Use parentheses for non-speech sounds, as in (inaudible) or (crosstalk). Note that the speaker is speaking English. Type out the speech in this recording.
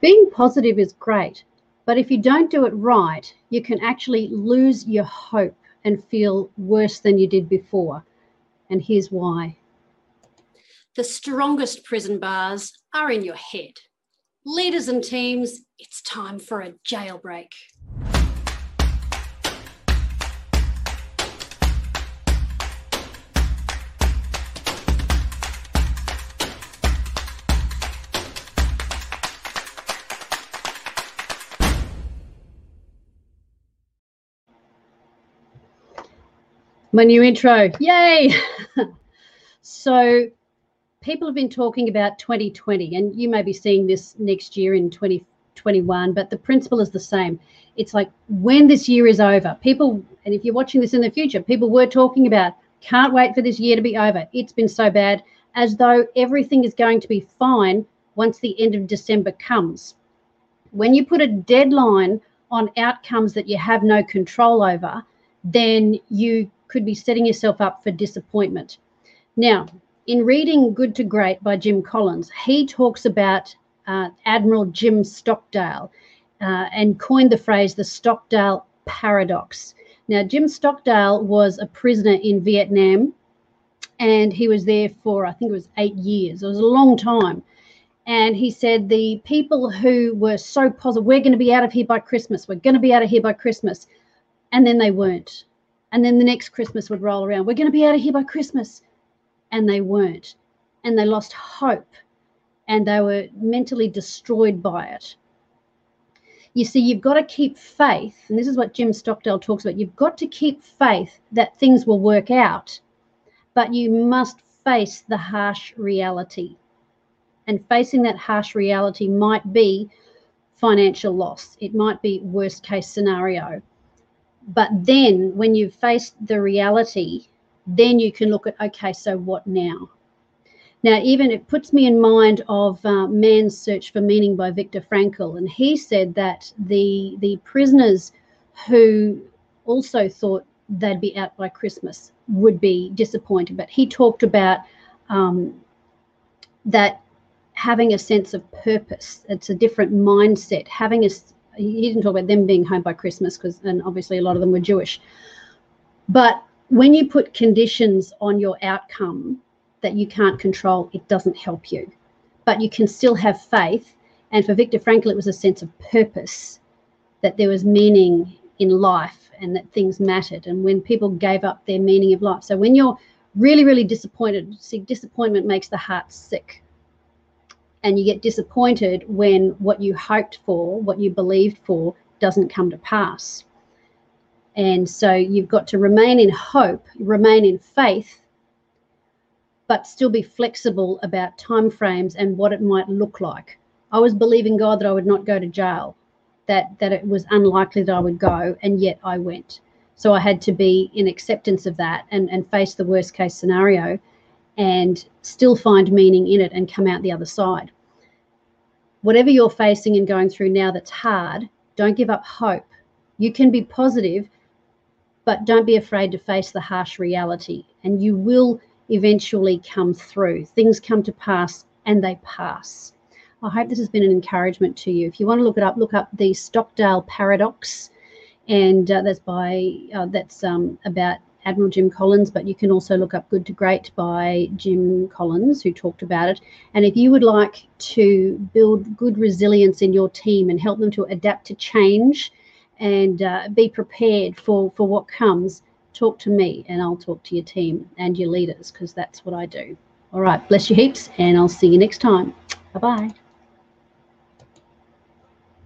being positive is great, but if you don't do it right, you can actually lose your hope and feel worse than you did before. And here's why. The strongest prison bars are in your head. Leaders and teams, it's time for a jailbreak. My new intro. Yay! (laughs) so, people have been talking about 2020, and you may be seeing this next year in 2021, but the principle is the same. It's like when this year is over, people, and if you're watching this in the future, people were talking about can't wait for this year to be over. It's been so bad, as though everything is going to be fine once the end of December comes. When you put a deadline on outcomes that you have no control over, then you could be setting yourself up for disappointment. Now, in reading Good to Great by Jim Collins, he talks about uh, Admiral Jim Stockdale uh, and coined the phrase the Stockdale paradox. Now, Jim Stockdale was a prisoner in Vietnam and he was there for, I think it was eight years. It was a long time. And he said the people who were so positive, we're going to be out of here by Christmas, we're going to be out of here by Christmas. And then they weren't. And then the next Christmas would roll around. We're going to be out of here by Christmas. And they weren't. And they lost hope. And they were mentally destroyed by it. You see, you've got to keep faith. And this is what Jim Stockdale talks about. You've got to keep faith that things will work out. But you must face the harsh reality. And facing that harsh reality might be financial loss, it might be worst case scenario but then when you've faced the reality, then you can look at, okay, so what now? Now, even it puts me in mind of uh, Man's Search for Meaning by Viktor Frankl. And he said that the, the prisoners who also thought they'd be out by Christmas would be disappointed. But he talked about um, that having a sense of purpose, it's a different mindset, having a, he didn't talk about them being home by Christmas because, and obviously a lot of them were Jewish. But when you put conditions on your outcome that you can't control, it doesn't help you. But you can still have faith. And for Viktor Frankl, it was a sense of purpose that there was meaning in life and that things mattered. And when people gave up their meaning of life. So when you're really, really disappointed, see, disappointment makes the heart sick and you get disappointed when what you hoped for, what you believed for, doesn't come to pass. And so you've got to remain in hope, remain in faith, but still be flexible about timeframes and what it might look like. I was believing God that I would not go to jail, that that it was unlikely that I would go, and yet I went. So I had to be in acceptance of that and, and face the worst case scenario and still find meaning in it and come out the other side. Whatever you're facing and going through now that's hard, don't give up hope. You can be positive, but don't be afraid to face the harsh reality, and you will eventually come through. Things come to pass and they pass. I hope this has been an encouragement to you. If you want to look it up, look up the Stockdale Paradox, and uh, that's by uh, that's um, about Admiral Jim Collins, but you can also look up Good to Great by Jim Collins, who talked about it. And if you would like to build good resilience in your team and help them to adapt to change and uh, be prepared for, for what comes, talk to me and I'll talk to your team and your leaders because that's what I do. All right, bless you heaps, and I'll see you next time. Bye bye.